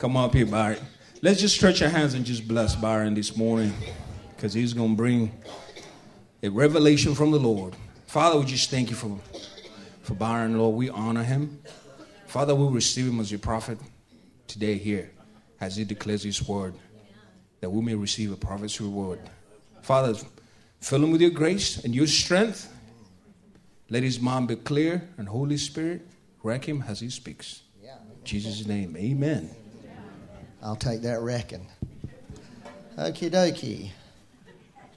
Come up here, Byron. Let's just stretch our hands and just bless Byron this morning because he's going to bring a revelation from the Lord. Father, we just thank you for, for Byron, Lord. We honor him. Father, we receive him as your prophet today here as he declares his word that we may receive a prophet's reward. Father, fill him with your grace and your strength. Let his mind be clear and Holy Spirit wreck him as he speaks. In Jesus' name, amen. I'll take that reckon. Okie dokie.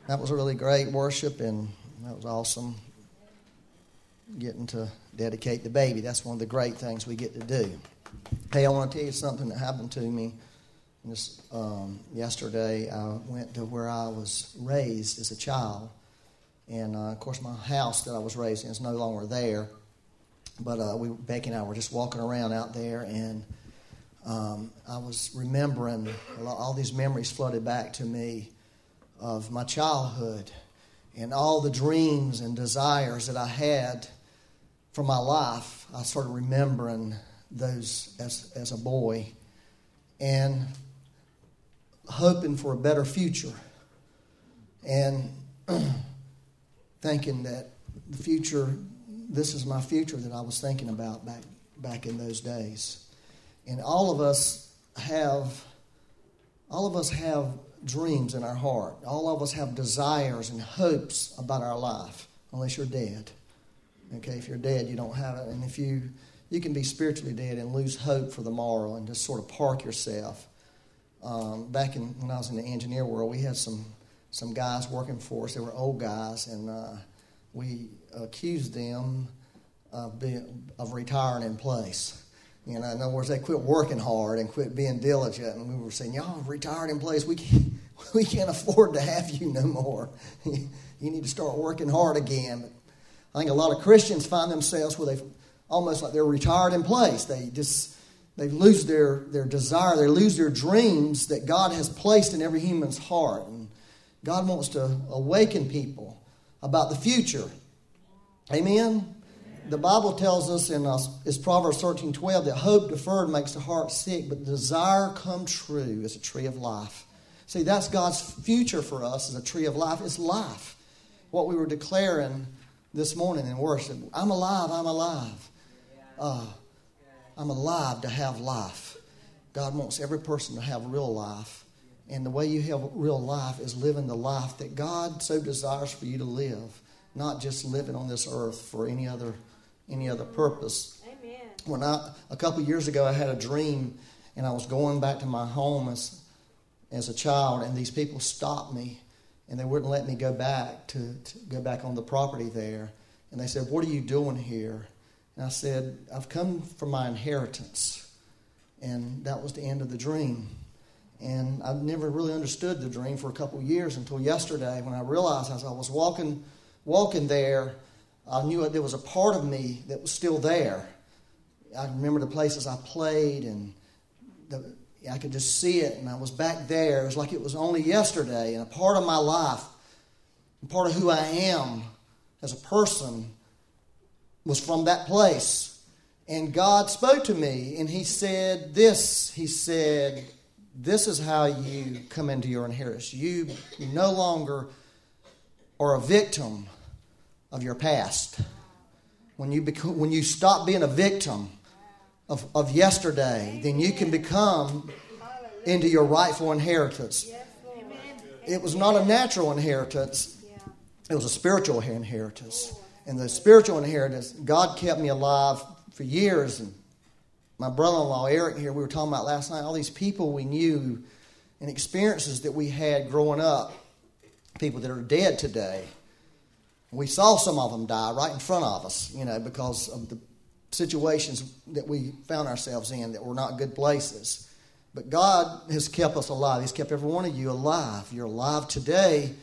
That was a really great worship, and that was awesome. Getting to dedicate the baby. That's one of the great things we get to do. Hey, I want to tell you something that happened to me. This, um, yesterday, I went to where I was raised as a child. And uh, of course, my house that I was raised in is no longer there. But uh, we, Becky and I were just walking around out there, and um, I was remembering all these memories flooded back to me of my childhood and all the dreams and desires that I had for my life. I started remembering those as, as a boy and hoping for a better future and thinking that the future, this is my future that I was thinking about back, back in those days. And all of us have, all of us have dreams in our heart. All of us have desires and hopes about our life, unless you're dead. Okay, if you're dead, you don't have it. And if you, you can be spiritually dead and lose hope for the morrow and just sort of park yourself. Um, back in, when I was in the engineer world, we had some, some guys working for us. They were old guys, and uh, we accused them of, being, of retiring in place. You know, in other words, they quit working hard and quit being diligent. And we were saying, y'all retired in place. We can't, we can't afford to have you no more. you need to start working hard again. I think a lot of Christians find themselves where they almost like they're retired in place. They just they lose their, their desire, they lose their dreams that God has placed in every human's heart. And God wants to awaken people about the future. Amen? The Bible tells us in uh, is Proverbs 13 12 that hope deferred makes the heart sick, but desire come true is a tree of life. See, that's God's future for us is a tree of life. It's life. What we were declaring this morning in worship I'm alive, I'm alive. Uh, I'm alive to have life. God wants every person to have real life. And the way you have real life is living the life that God so desires for you to live, not just living on this earth for any other any other purpose. Amen. When I a couple years ago, I had a dream, and I was going back to my home as as a child, and these people stopped me, and they wouldn't let me go back to, to go back on the property there. And they said, "What are you doing here?" And I said, "I've come for my inheritance." And that was the end of the dream. And I never really understood the dream for a couple years until yesterday when I realized as I was walking walking there I knew there was a part of me that was still there. I remember the places I played, and the, I could just see it, and I was back there. It was like it was only yesterday, and a part of my life, and part of who I am as a person, was from that place. And God spoke to me, and He said, This, He said, this is how you come into your inheritance. You no longer are a victim of your past. When you, become, when you stop being a victim of, of yesterday, then you can become into your rightful inheritance. It was not a natural inheritance, it was a spiritual inheritance. And the spiritual inheritance, God kept me alive for years. And my brother in law, Eric, here, we were talking about last night, all these people we knew and experiences that we had growing up, people that are dead today. We saw some of them die right in front of us, you know, because of the situations that we found ourselves in that were not good places. But God has kept us alive. He's kept every one of you alive. You're alive today,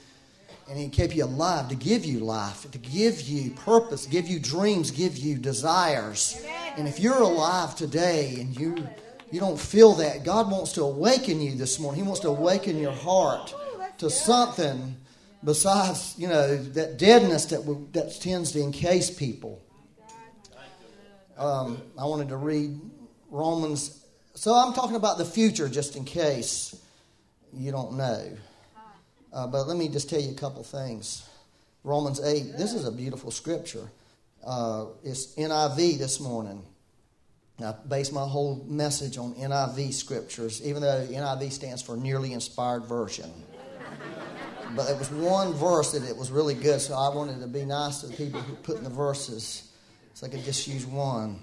and He kept you alive to give you life, to give you purpose, give you dreams, give you desires. And if you're alive today and you you don't feel that, God wants to awaken you this morning. He wants to awaken your heart to something besides, you know, that deadness that, that tends to encase people. Um, I wanted to read Romans so I'm talking about the future just in case you don't know. Uh, but let me just tell you a couple things. Romans 8, this is a beautiful scripture. Uh, it's NIV this morning. I base my whole message on NIV scriptures, even though NIV stands for Nearly Inspired Version. But it was one verse that it was really good, so I wanted to be nice to the people who put in the verses, so I could just use one.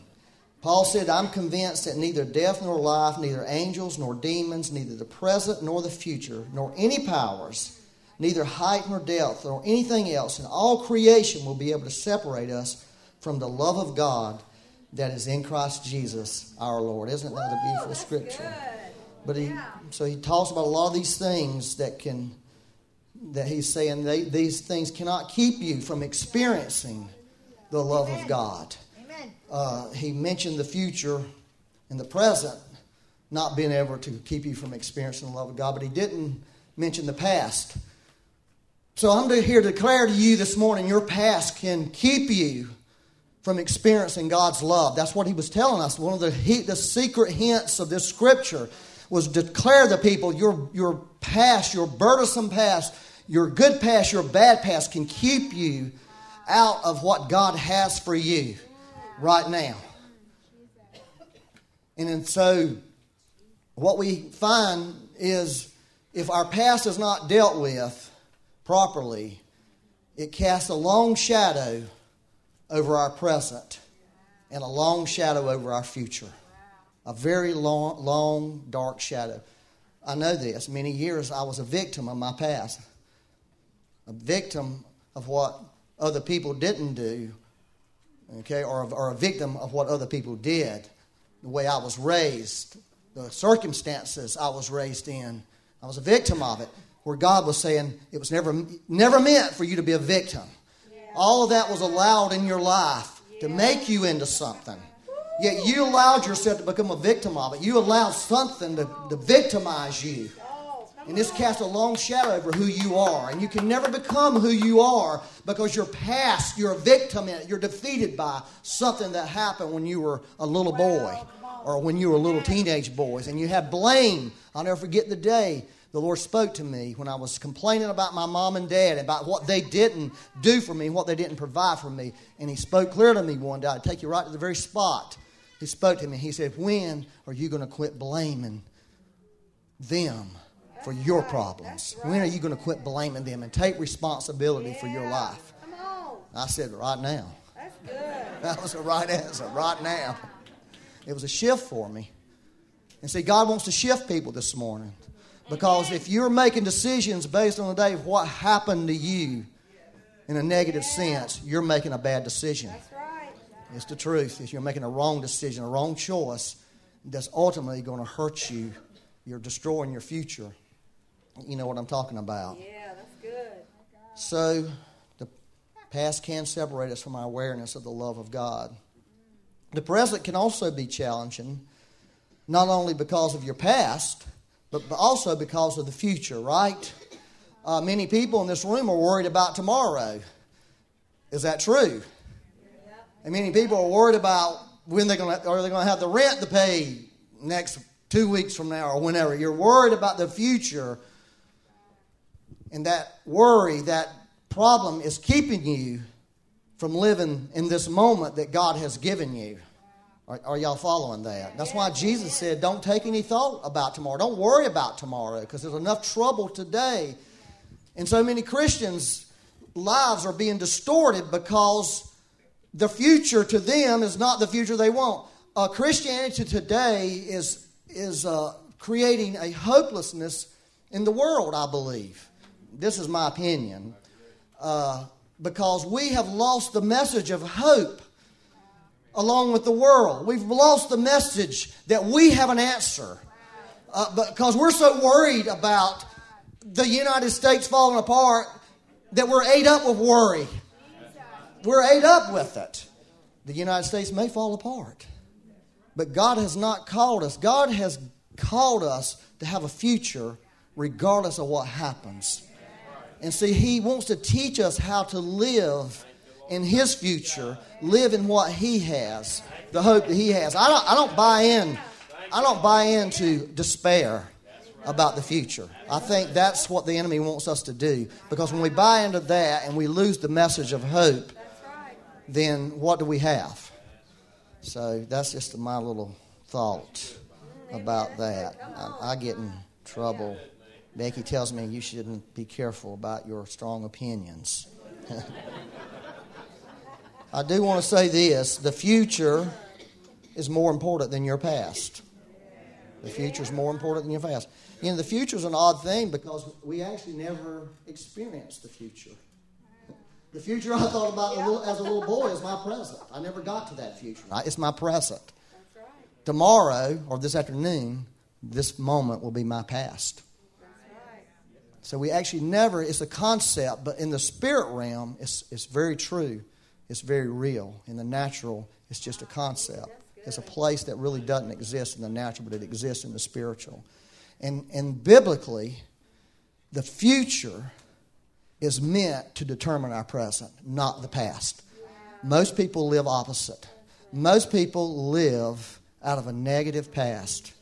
Paul said, I'm convinced that neither death nor life, neither angels nor demons, neither the present nor the future, nor any powers, neither height nor depth, nor anything else in all creation will be able to separate us from the love of God that is in Christ Jesus our Lord. Isn't that a beautiful scripture? Good. But he, Yeah. so he talks about a lot of these things that can, that he's saying they, these things cannot keep you from experiencing the love of God. Amen. Uh, he mentioned the future and the present not being able to keep you from experiencing the love of God, but he didn't mention the past. So I'm here to declare to you this morning your past can keep you from experiencing God's love. That's what he was telling us. One of the, he, the secret hints of this scripture was declare the people your, your past, your burdensome past, your good past, your bad past can keep you out of what God has for you right now. And then so what we find is if our past is not dealt with properly, it casts a long shadow over our present and a long shadow over our future. A very long, long, dark shadow. I know this. Many years I was a victim of my past, a victim of what other people didn't do, okay, or, or a victim of what other people did, the way I was raised, the circumstances I was raised in. I was a victim of it, where God was saying it was never, never meant for you to be a victim. All of that was allowed in your life to make you into something. Yet you allowed yourself to become a victim of it. You allowed something to, to victimize you. And this casts a long shadow over who you are. And you can never become who you are because your past, you're a victim in it. You're defeated by something that happened when you were a little boy or when you were a little teenage boys. And you have blame. I'll never forget the day the Lord spoke to me when I was complaining about my mom and dad, about what they didn't do for me, what they didn't provide for me. And He spoke clear to me one day. I'd take you right to the very spot. He spoke to me. He said, When are you going to quit blaming them for your problems? When are you going to quit blaming them and take responsibility for your life? I said, Right now. That was the right answer, right now. It was a shift for me. And see, God wants to shift people this morning. Because if you're making decisions based on the day of what happened to you in a negative sense, you're making a bad decision. It's the truth. If you're making a wrong decision, a wrong choice, that's ultimately going to hurt you. You're destroying your future. You know what I'm talking about. Yeah, that's good. So, the past can separate us from our awareness of the love of God. The present can also be challenging, not only because of your past, but also because of the future, right? Uh, many people in this room are worried about tomorrow. Is that true? And many people are worried about when they're going to are they going to have the rent to pay next two weeks from now or whenever. You're worried about the future, and that worry, that problem, is keeping you from living in this moment that God has given you. Are, are y'all following that? That's why Jesus said, "Don't take any thought about tomorrow. Don't worry about tomorrow, because there's enough trouble today." And so many Christians' lives are being distorted because the future to them is not the future they want. Uh, Christianity today is is uh, creating a hopelessness in the world. I believe. This is my opinion, uh, because we have lost the message of hope along with the world. We've lost the message that we have an answer uh, because we're so worried about the United States falling apart that we're ate up with worry. We're ate up with it. The United States may fall apart, but God has not called us. God has called us to have a future regardless of what happens. And see, He wants to teach us how to live in His future, live in what He has, the hope that He has. I don't, I don't buy in I don't buy into despair about the future. I think that's what the enemy wants us to do. Because when we buy into that and we lose the message of hope, then what do we have? So that's just my little thought about that. I, I get in trouble. Becky tells me you shouldn't be careful about your strong opinions. I do want to say this the future is more important than your past. The future is more important than your past. You know, the future is an odd thing because we actually never experience the future. The future I thought about as a little boy is my present. I never got to that future. It's my present. Tomorrow or this afternoon, this moment will be my past. So we actually never, it's a concept, but in the spirit realm, it's, it's very true. It's very real. In the natural, it's just a concept. It's a place that really doesn't exist in the natural, but it exists in the spiritual. And, and biblically, the future is meant to determine our present, not the past. Most people live opposite. Most people live out of a negative past.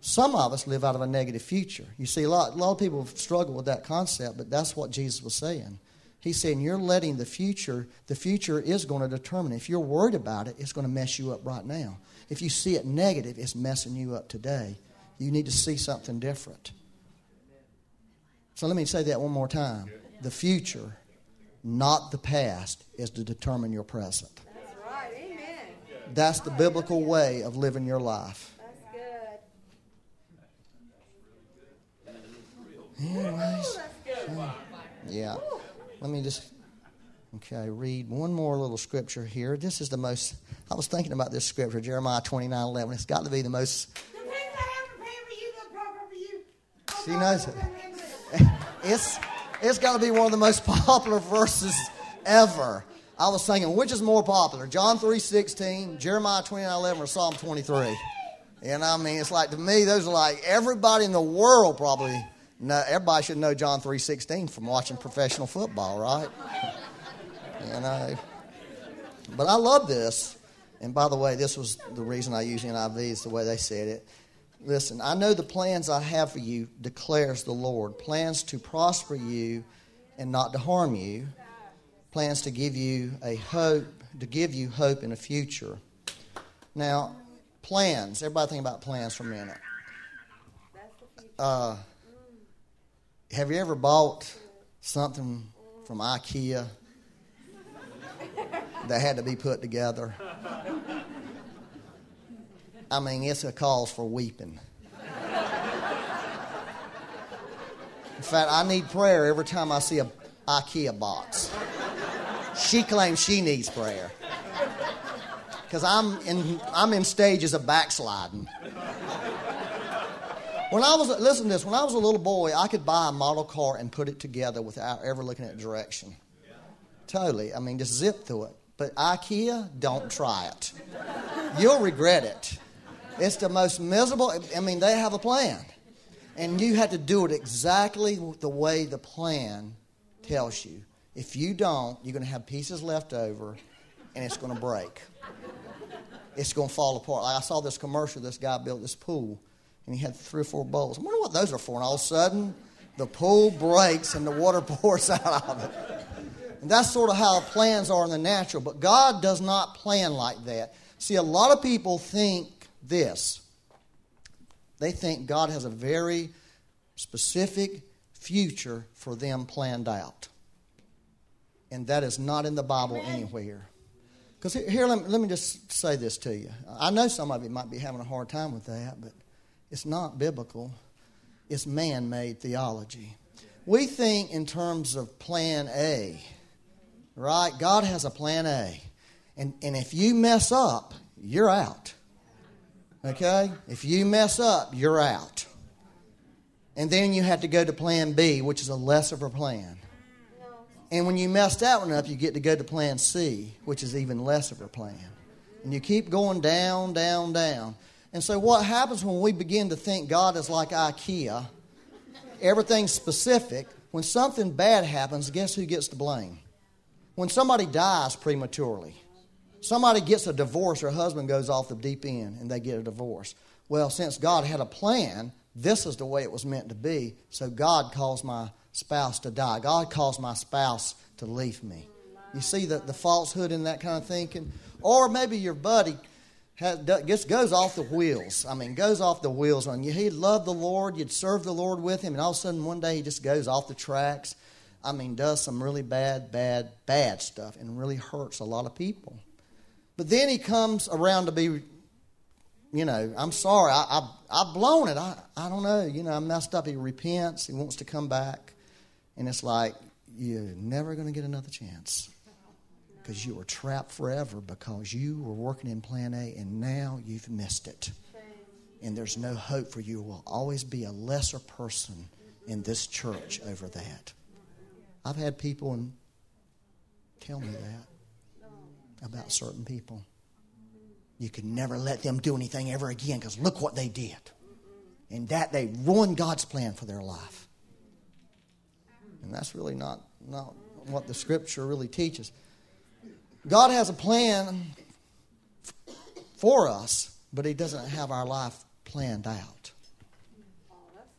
Some of us live out of a negative future. You see, a lot, a lot of people struggle with that concept, but that's what Jesus was saying. He's saying you're letting the future, the future is going to determine. If you're worried about it, it's going to mess you up right now. If you see it negative, it's messing you up today. You need to see something different. So let me say that one more time. The future, not the past, is to determine your present. That's right. Amen. That's the biblical way of living your life. That's good. Anyways, yeah. Let me just okay read one more little scripture here. This is the most. I was thinking about this scripture, Jeremiah twenty nine eleven. It's got to be the most. The things I have prepared for you, for you. She knows it. It's it's got to be one of the most popular verses ever. I was thinking, which is more popular, John three sixteen, Jeremiah twenty nine eleven, or Psalm twenty three? You And I mean, it's like to me, those are like everybody in the world probably. know everybody should know John three sixteen from watching professional football, right? You know. But I love this. And by the way, this was the reason I use NIV is the way they said it. Listen, I know the plans I have for you, declares the Lord. Plans to prosper you and not to harm you. Plans to give you a hope, to give you hope in a future. Now, plans. Everybody think about plans for a minute. Uh, have you ever bought something from IKEA that had to be put together? I mean, it's a cause for weeping. In fact, I need prayer every time I see a IKEA box. She claims she needs prayer because I'm in I'm in stages of backsliding. When I was listen to this, when I was a little boy, I could buy a model car and put it together without ever looking at direction. Totally. I mean, just zip through it. But IKEA, don't try it. You'll regret it. It's the most miserable. I mean, they have a plan. And you have to do it exactly the way the plan tells you. If you don't, you're going to have pieces left over and it's going to break. It's going to fall apart. Like I saw this commercial, this guy built this pool and he had three or four bowls. I wonder what those are for. And all of a sudden, the pool breaks and the water pours out of it. And that's sort of how plans are in the natural. But God does not plan like that. See, a lot of people think this they think God has a very specific future for them planned out. And that is not in the Bible anywhere. Because here, here let, me, let me just say this to you. I know some of you might be having a hard time with that, but it's not biblical, it's man made theology. We think in terms of plan A, right? God has a plan A. And, and if you mess up, you're out. Okay? If you mess up, you're out. And then you have to go to plan B, which is a less of a plan. And when you mess that one up, you get to go to plan C, which is even less of a plan. And you keep going down, down, down. And so, what happens when we begin to think God is like IKEA? Everything's specific. When something bad happens, guess who gets to blame? When somebody dies prematurely, somebody gets a divorce, or a husband goes off the deep end and they get a divorce. Well, since God had a plan, this is the way it was meant to be. So God caused my spouse to die. God caused my spouse to leave me. You see the, the falsehood in that kind of thinking? Or maybe your buddy has, just goes off the wheels. I mean, goes off the wheels on you. He loved the Lord, you'd serve the Lord with him, and all of a sudden one day he just goes off the tracks. I mean, does some really bad, bad, bad stuff and really hurts a lot of people. But then he comes around to be, you know, I'm sorry, I, I, I've blown it. I, I don't know, you know, I messed up. He repents, he wants to come back. And it's like, you're never going to get another chance because you were trapped forever because you were working in plan A and now you've missed it. And there's no hope for you. will always be a lesser person in this church over that. I've had people tell me that about certain people. You can never let them do anything ever again because look what they did. And that they ruined God's plan for their life. And that's really not, not what the scripture really teaches. God has a plan for us, but He doesn't have our life planned out.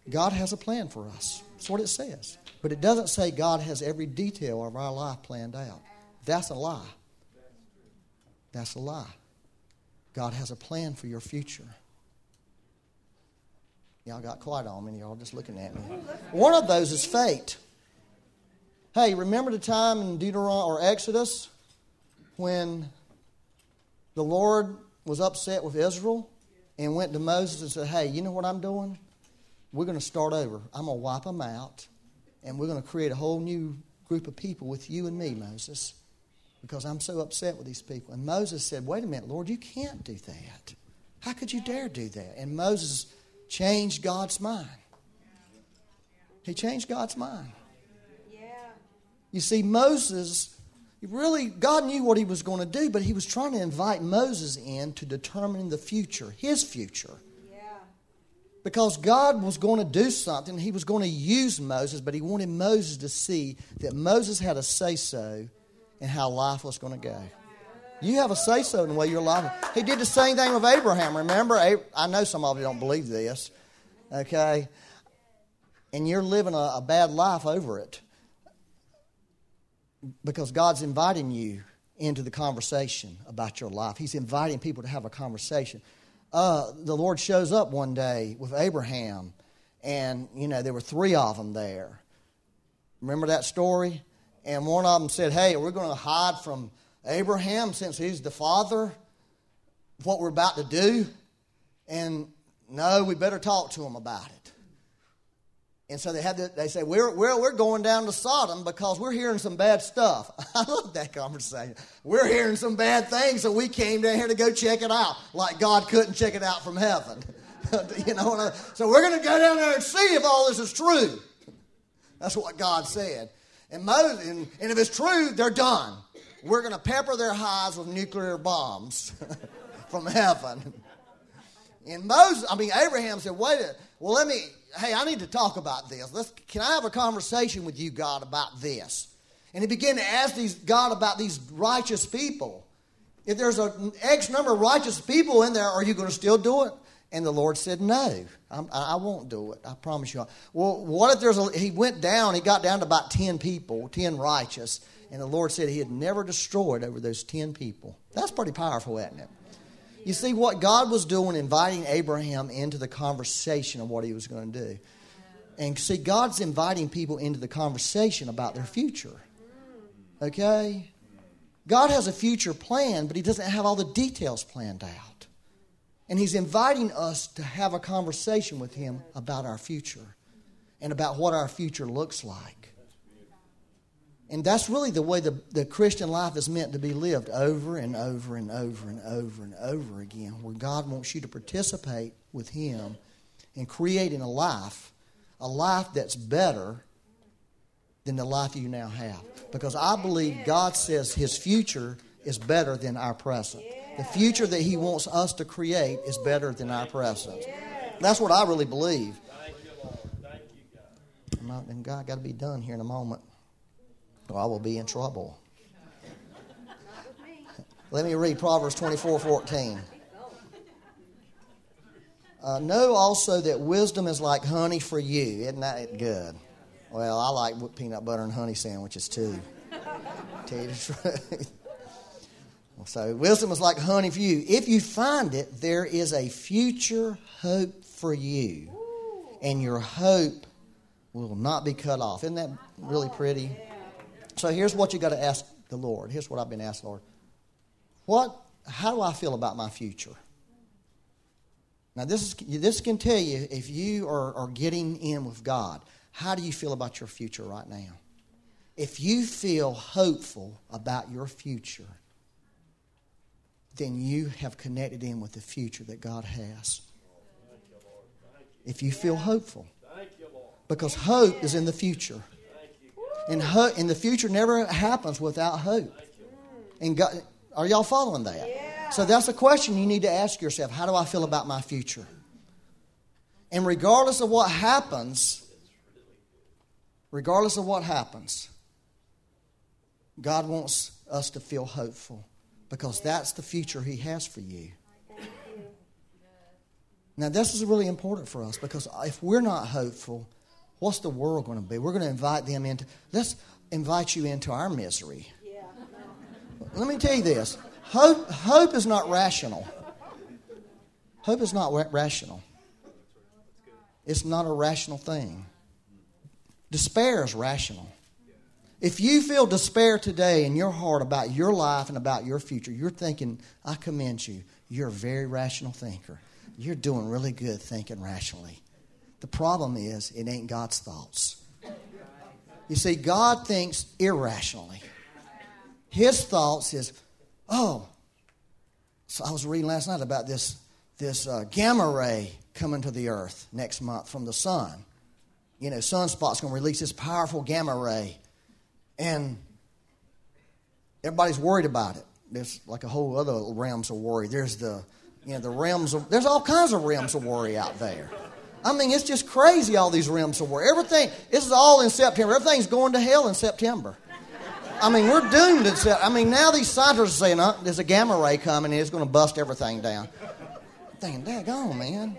God has a plan for us. That's what it says. But it doesn't say God has every detail of our life planned out. That's a lie. That's a lie. God has a plan for your future. Y'all got quiet on me, y'all just looking at me. One of those is fate. Hey, remember the time in Deuteronomy or Exodus when the Lord was upset with Israel and went to Moses and said, Hey, you know what I'm doing? We're going to start over. I'm going to wipe them out, and we're going to create a whole new group of people with you and me, Moses, because I'm so upset with these people. And Moses said, Wait a minute, Lord, you can't do that. How could you dare do that? And Moses changed God's mind. He changed God's mind. Yeah. You see, Moses really, God knew what he was going to do, but he was trying to invite Moses in to determine the future, his future. Yeah. Because God was going to do something. He was going to use Moses, but he wanted Moses to see that Moses had a say so in how life was going to go. You have a say so in the way your life. He did the same thing with Abraham. Remember, I know some of you don't believe this, okay? And you're living a, a bad life over it because God's inviting you into the conversation about your life. He's inviting people to have a conversation. Uh, the Lord shows up one day with Abraham, and you know there were three of them there. Remember that story? And one of them said, "Hey, we're going to hide from Abraham since he's the father. What we're about to do, and no, we better talk to him about it." And so they had to, they say, we're, we're, we're going down to Sodom because we're hearing some bad stuff. I love that conversation. We're hearing some bad things, so we came down here to go check it out, like God couldn't check it out from heaven. you know, I, so we're going to go down there and see if all this is true. That's what God said. And, Moses, and, and if it's true, they're done. We're going to pepper their hives with nuclear bombs from heaven. And Moses, I mean, Abraham said, wait a well, let me, hey, I need to talk about this. Let's, can I have a conversation with you, God, about this? And he began to ask these, God about these righteous people. If there's an X number of righteous people in there, are you going to still do it? And the Lord said, No, I'm, I won't do it. I promise you. Well, what if there's a, he went down, he got down to about 10 people, 10 righteous, and the Lord said he had never destroyed over those 10 people. That's pretty powerful, isn't it? You see, what God was doing, inviting Abraham into the conversation of what he was going to do. And see, God's inviting people into the conversation about their future. Okay? God has a future plan, but He doesn't have all the details planned out. And He's inviting us to have a conversation with Him about our future and about what our future looks like. And that's really the way the, the Christian life is meant to be lived over and over and over and over and over again, where God wants you to participate with Him in creating a life, a life that's better than the life you now have. Because I believe God says His future is better than our present. The future that He wants us to create is better than our present. That's what I really believe. You, God. And God got to be done here in a moment or I will be in trouble. Let me read Proverbs 24 14. Uh, know also that wisdom is like honey for you. Isn't that good? Well, I like peanut butter and honey sandwiches too. Tell you the truth. So, wisdom is like honey for you. If you find it, there is a future hope for you, and your hope will not be cut off. Isn't that really pretty? So, here's what you got to ask the Lord. Here's what I've been asked, Lord. What? How do I feel about my future? Now, this, is, this can tell you if you are, are getting in with God. How do you feel about your future right now? If you feel hopeful about your future, then you have connected in with the future that God has. If you feel hopeful, because hope is in the future. And, the future never happens without hope. And God, are y'all following that? So that's a question you need to ask yourself. How do I feel about my future? And regardless of what happens, regardless of what happens, God wants us to feel hopeful because that's the future He has for you. Now, this is really important for us because if we're not hopeful, what's the world going to be? We're going to invite them into, let's invite you into our misery. Let me tell you this hope, hope is not rational. Hope is not rational. It's not a rational thing. Despair is rational. If you feel despair today in your heart about your life and about your future, you're thinking, I commend you. You're a very rational thinker. You're doing really good thinking rationally. The problem is, it ain't God's thoughts. You see, God thinks irrationally. His thoughts is, oh, so I was reading last night about this, this uh, gamma ray coming to the earth next month from the sun. You know, Sunspot's going to release this powerful gamma ray. And everybody's worried about it. There's like a whole other realms of worry. There's the, you know, the realms of, there's all kinds of realms of worry out there. I mean, it's just crazy, all these realms of worry. Everything, this is all in September. Everything's going to hell in September. I mean, we're doomed. In Sep- I mean, now these scientists are saying, uh, there's a gamma ray coming and it's going to bust everything down. I'm thinking, daggone, man.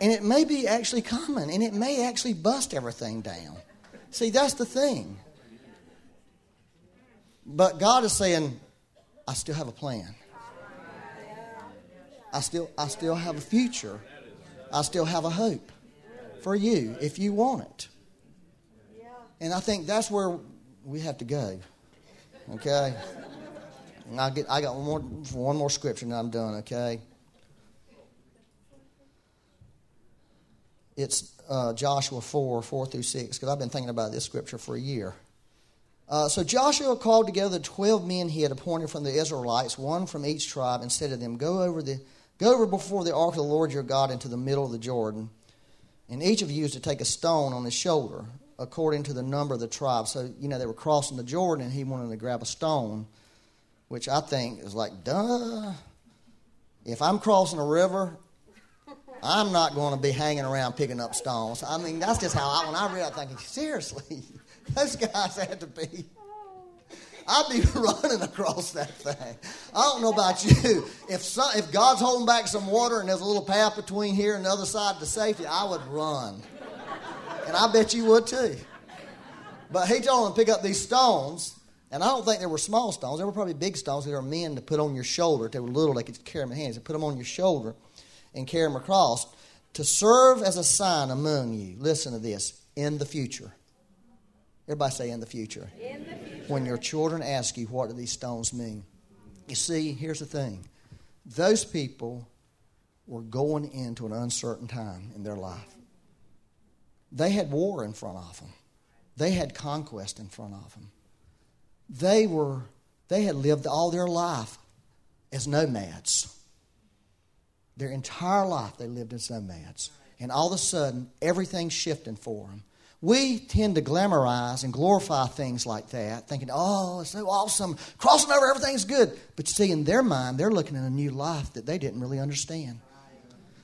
And it may be actually coming and it may actually bust everything down. See, that's the thing. But God is saying, I still have a plan. I still, I still have a future. I still have a hope for you if you want it. And I think that's where we have to go. Okay? And I get I got one more one more scripture and I'm done, okay? It's uh, Joshua 4, 4 through 6, because I've been thinking about this scripture for a year. Uh, so Joshua called together twelve men he had appointed from the Israelites, one from each tribe, and said to them, Go over the go over before the ark of the Lord your God into the middle of the Jordan, and each of you is to take a stone on his shoulder, according to the number of the tribes. So, you know, they were crossing the Jordan and he wanted to grab a stone, which I think is like, duh. If I'm crossing a river, I'm not going to be hanging around picking up stones. I mean, that's just how I, when I read I'm thinking, seriously, those guys had to be. I'd be running across that thing. I don't know about you. If some, if God's holding back some water and there's a little path between here and the other side to safety, I would run. And I bet you would too. But he told them to pick up these stones, and I don't think they were small stones. They were probably big stones. They were men to put on your shoulder. They were little, they could carry them in hands. They put them on your shoulder and carry them across to serve as a sign among you. Listen to this in the future. Everybody say in the future. In the future. When your children ask you, what do these stones mean? You see, here's the thing those people were going into an uncertain time in their life. They had war in front of them, they had conquest in front of them. They, were, they had lived all their life as nomads. Their entire life they lived as nomads. And all of a sudden, everything's shifting for them. We tend to glamorize and glorify things like that, thinking, oh, it's so awesome. Crossing over, everything's good. But you see, in their mind, they're looking at a new life that they didn't really understand,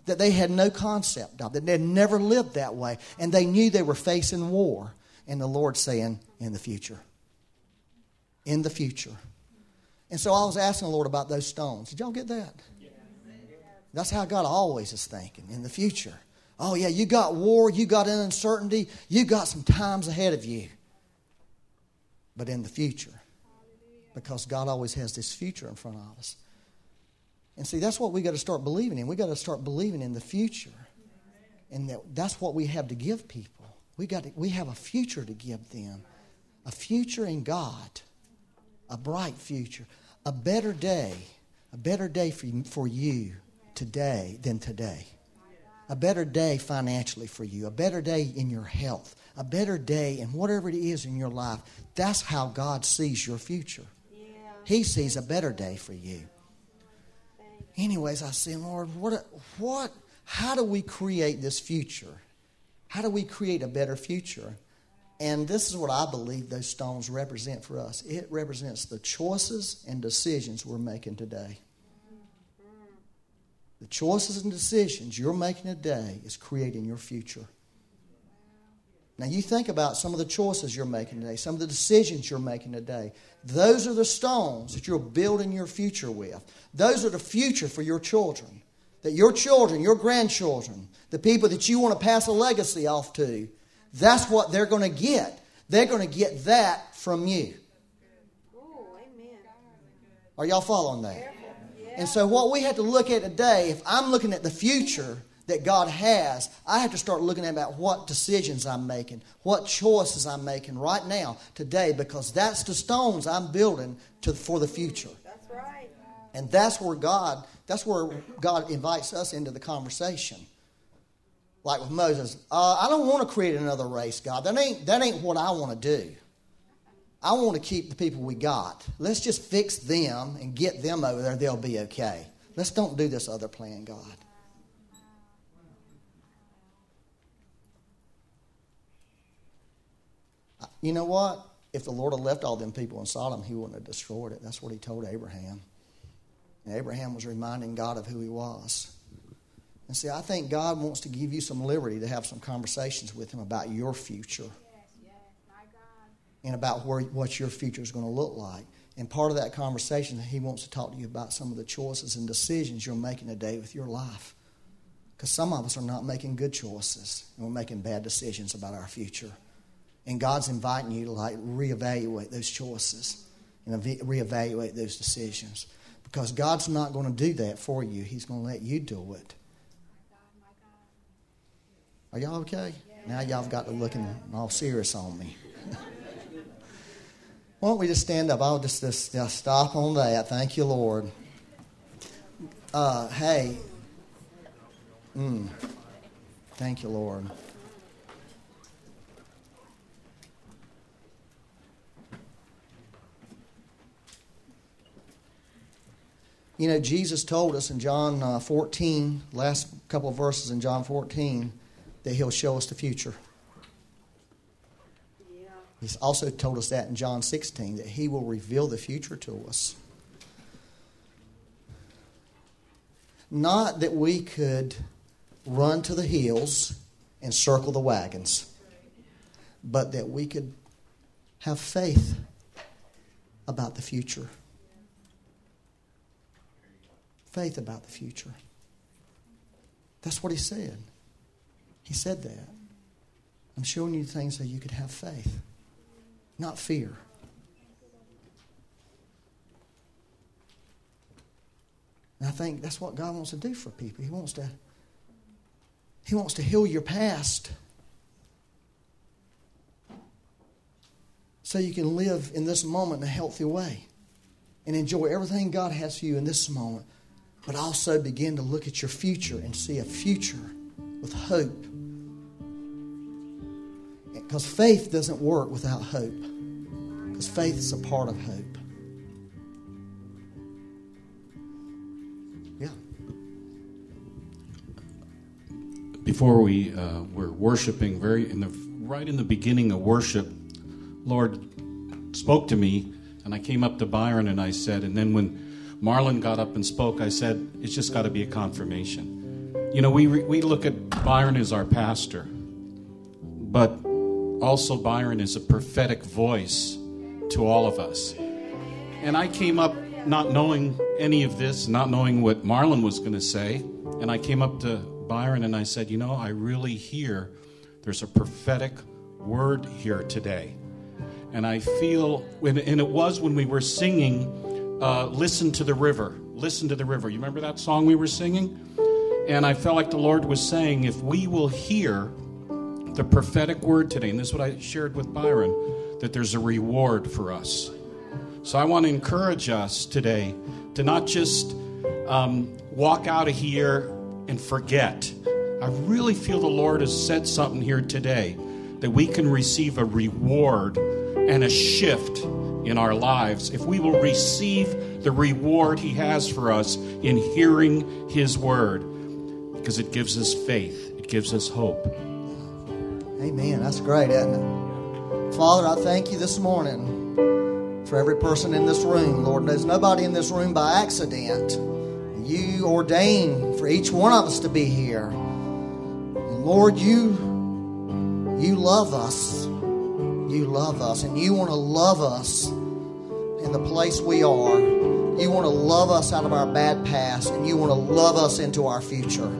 that they had no concept of, that they'd never lived that way. And they knew they were facing war. And the Lord saying, in the future. In the future. And so I was asking the Lord about those stones. Did y'all get that? That's how God always is thinking in the future. Oh, yeah, you got war, you got uncertainty, you got some times ahead of you. But in the future, because God always has this future in front of us. And see, that's what we got to start believing in. We got to start believing in the future. And that, that's what we have to give people. We, got to, we have a future to give them a future in God, a bright future, a better day, a better day for, for you today than today. A better day financially for you, a better day in your health, a better day in whatever it is in your life. That's how God sees your future. He sees a better day for you. Anyways, I say, Lord, what, what, how do we create this future? How do we create a better future? And this is what I believe those stones represent for us. It represents the choices and decisions we're making today. The choices and decisions you're making today is creating your future. Now, you think about some of the choices you're making today, some of the decisions you're making today. Those are the stones that you're building your future with. Those are the future for your children. That your children, your grandchildren, the people that you want to pass a legacy off to, that's what they're going to get. They're going to get that from you. Are y'all following that? And so, what we have to look at today, if I'm looking at the future that God has, I have to start looking at about what decisions I'm making, what choices I'm making right now, today, because that's the stones I'm building to, for the future. That's right. And that's where God, that's where God invites us into the conversation. Like with Moses, uh, I don't want to create another race, God. That ain't, that ain't what I want to do. I want to keep the people we got. Let's just fix them and get them over there. They'll be okay. Let's don't do this other plan, God. You know what? If the Lord had left all them people in Sodom, he wouldn't have destroyed it. That's what he told Abraham. And Abraham was reminding God of who he was. And see, I think God wants to give you some liberty to have some conversations with him about your future and about where, what your future is going to look like. And part of that conversation, he wants to talk to you about some of the choices and decisions you're making today with your life. Because some of us are not making good choices, and we're making bad decisions about our future. And God's inviting you to like reevaluate those choices and reevaluate those decisions. Because God's not going to do that for you. He's going to let you do it. Are y'all okay? Now y'all have got to looking all serious on me. Why don't we just stand up? I'll just, just, stop on that. Thank you, Lord. Uh, hey. Mm. Thank you, Lord. You know, Jesus told us in John uh, 14, last couple of verses in John 14, that he'll show us the future. He's also told us that in John 16, that he will reveal the future to us. Not that we could run to the hills and circle the wagons, but that we could have faith about the future. Faith about the future. That's what he said. He said that. I'm showing you things so you could have faith, not fear. And I think that's what God wants to do for people. He wants to He wants to heal your past so you can live in this moment in a healthy way and enjoy everything God has for you in this moment, but also begin to look at your future and see a future with hope. Because faith doesn't work without hope, because faith is a part of hope. Yeah. before we uh, were worshiping, very in the right in the beginning of worship, Lord spoke to me, and I came up to Byron and I said, and then when Marlon got up and spoke, I said, it's just got to be a confirmation. You know, we re- we look at Byron as our pastor, but also Byron is a prophetic voice to all of us. And I came up not knowing any of this, not knowing what Marlon was going to say. And I came up to Byron and I said, You know, I really hear there's a prophetic word here today. And I feel, and it was when we were singing, uh, Listen to the River. Listen to the River. You remember that song we were singing? And I felt like the Lord was saying, if we will hear the prophetic word today, and this is what I shared with Byron, that there's a reward for us. So I want to encourage us today to not just um, walk out of here and forget. I really feel the Lord has said something here today that we can receive a reward and a shift in our lives if we will receive the reward He has for us in hearing His word because it gives us faith, it gives us hope. Amen. That's great, isn't it? Father, I thank you this morning for every person in this room. Lord, there's nobody in this room by accident. You ordained for each one of us to be here. And Lord, you you love us. You love us and you want to love us in the place we are. You want to love us out of our bad past and you want to love us into our future.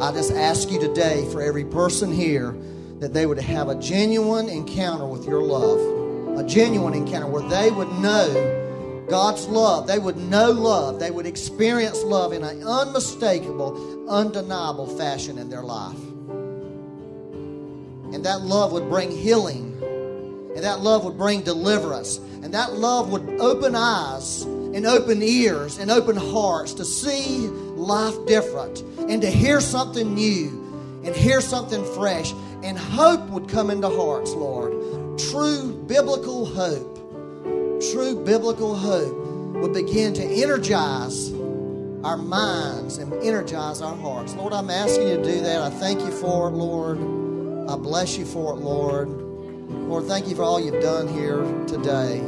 I just ask you today for every person here that they would have a genuine encounter with your love, a genuine encounter where they would know God's love. They would know love. They would experience love in an unmistakable, undeniable fashion in their life. And that love would bring healing. And that love would bring deliverance. And that love would open eyes and open ears and open hearts to see life different and to hear something new and hear something fresh. And hope would come into hearts, Lord. True biblical hope, true biblical hope would begin to energize our minds and energize our hearts. Lord, I'm asking you to do that. I thank you for it, Lord. I bless you for it, Lord. Lord, thank you for all you've done here today.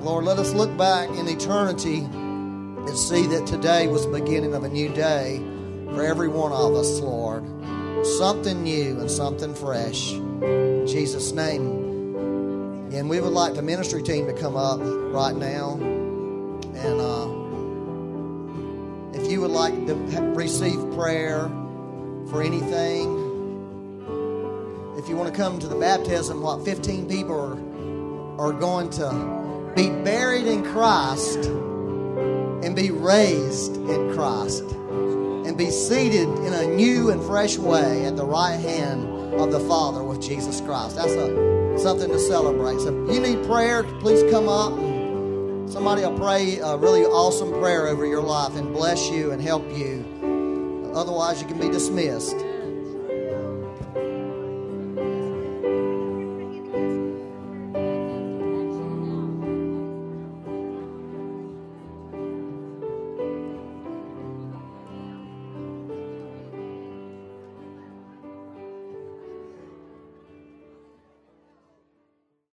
Lord, let us look back in eternity and see that today was the beginning of a new day for every one of us, Lord. Something new and something fresh. In Jesus' name. And we would like the ministry team to come up right now. And uh, if you would like to receive prayer for anything, if you want to come to the baptism, what 15 people are, are going to be buried in Christ and be raised in Christ and be seated in a new and fresh way at the right hand of the Father with Jesus Christ. That's a, something to celebrate. So if you need prayer, please come up. Somebody will pray a really awesome prayer over your life and bless you and help you. Otherwise, you can be dismissed.